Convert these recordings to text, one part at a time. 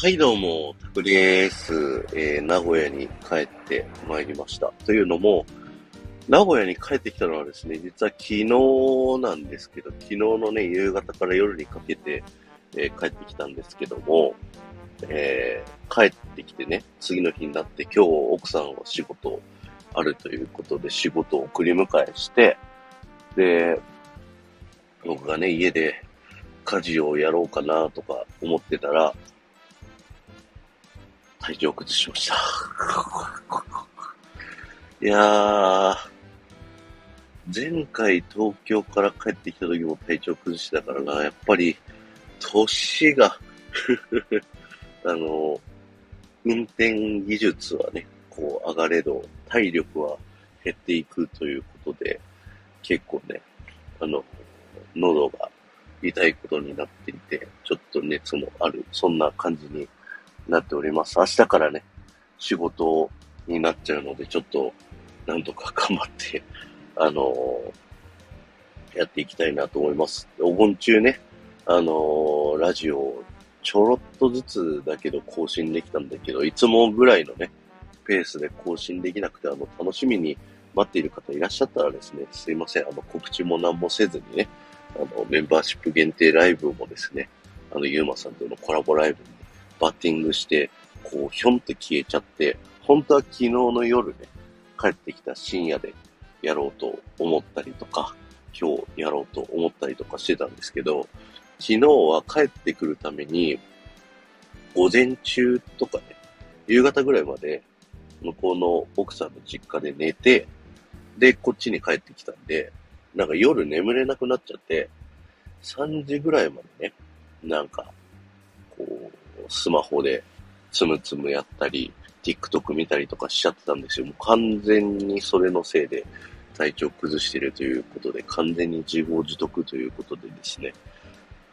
はい、どうも、たくりです。えー、名古屋に帰ってまいりました。というのも、名古屋に帰ってきたのはですね、実は昨日なんですけど、昨日のね、夕方から夜にかけて、えー帰ってきたんですけども、えー帰ってきてね、次の日になって今日奥さんは仕事あるということで仕事を送り迎えして、で、僕がね、家で家事をやろうかなとか思ってたら、体調崩しました。いやー、前回東京から帰ってきた時も体調崩してたからな、やっぱり、年が、あの、運転技術はね、こう上がれど、体力は減っていくということで、結構ね、あの、喉が痛いことになっていて、ちょっと熱もある、そんな感じになっております。明日からね、仕事になっちゃうので、ちょっと、なんとか 頑張って、あのやっていきたいなと思います。お盆中ね、あのラジオ、ちょろっとずつだけど更新できたんだけど、いつもぐらいのね、ペースで更新できなくて、あの、楽しみに待っている方いらっしゃったらですね、すいません、あの、告知も何もせずにね、あの、メンバーシップ限定ライブもですね、あの、ゆうまさんとのコラボライブにバッティングして、こう、ひょんって消えちゃって、本当は昨日の夜ね、帰ってきた深夜でやろうと思ったりとか、今日やろうと思ったりとかしてたんですけど、昨日は帰ってくるために、午前中とかね、夕方ぐらいまで、向こうの奥さんの実家で寝て、で、こっちに帰ってきたんで、なんか夜眠れなくなっちゃって、3時ぐらいまでね、なんか、スマホでつむつむやったり、TikTok 見たりとかしちゃってたんですよ。もう完全にそれのせいで体調崩してるということで、完全に自業自得ということでですね、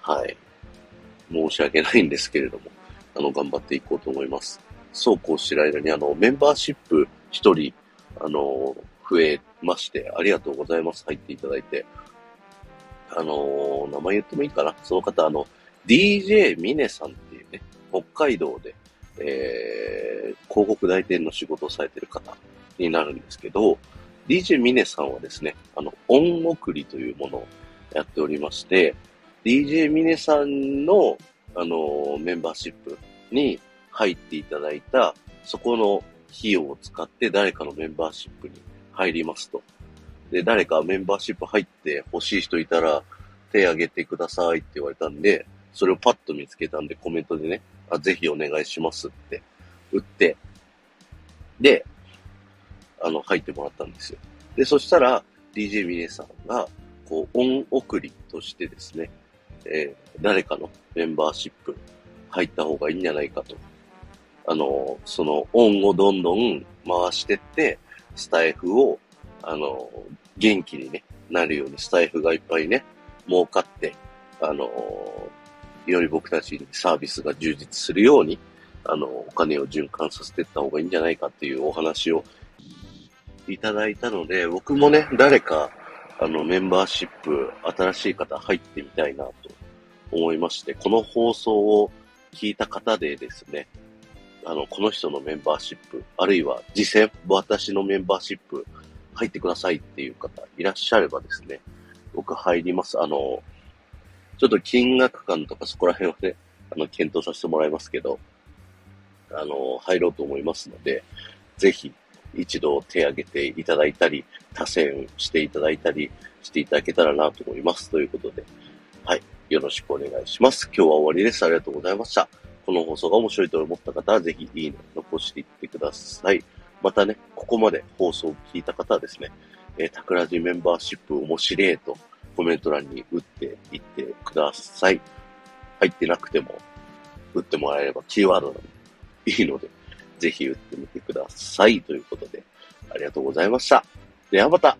はい。申し訳ないんですけれども、あの、頑張っていこうと思います。そうこうしてる間に、あの、メンバーシップ一人、あの、増えまして、ありがとうございます。入っていただいて。あの、名前言ってもいいかなその方、あの、DJ ミネさん、海道で、えー、広告代理店の仕事をされてる方になるんですけど、DJ ミネさんはですね、あの、音送りというものをやっておりまして、DJ ミネさんの、あの、メンバーシップに入っていただいた、そこの費用を使って誰かのメンバーシップに入りますと。で、誰かメンバーシップ入って欲しい人いたら手挙げてくださいって言われたんで、それをパッと見つけたんでコメントでね、あぜひお願いしますって打って、で、あの、入ってもらったんですよ。で、そしたら DJ ミネさんが、こう、音送りとしてですね、えー誰かのメンバーシップ入った方がいいんじゃないかと。あの、その音をどんどん回してって、スタイフを、あの、元気にね、なるようにスタイフがいっぱいね、儲かって、あの、より僕たちにサービスが充実するように、あの、お金を循環させていった方がいいんじゃないかっていうお話をいただいたので、僕もね、誰か、あの、メンバーシップ、新しい方入ってみたいなと思いまして、この放送を聞いた方でですね、あの、この人のメンバーシップ、あるいは実践、私のメンバーシップ入ってくださいっていう方いらっしゃればですね、僕入ります。あの、ちょっと金額感とかそこら辺をね、あの、検討させてもらいますけど、あの、入ろうと思いますので、ぜひ一度手挙げていただいたり、多選していただいたりしていただけたらなと思います。ということで、はい。よろしくお願いします。今日は終わりです。ありがとうございました。この放送が面白いと思った方は、ぜひいいね、残していってください。またね、ここまで放送を聞いた方はですね、えー、タクラジメンバーシップ面白いとコメント欄に打っていってください。入ってなくても、打ってもらえればキーワードなのでいいので、ぜひ打ってみてください。ということで、ありがとうございました。ではまた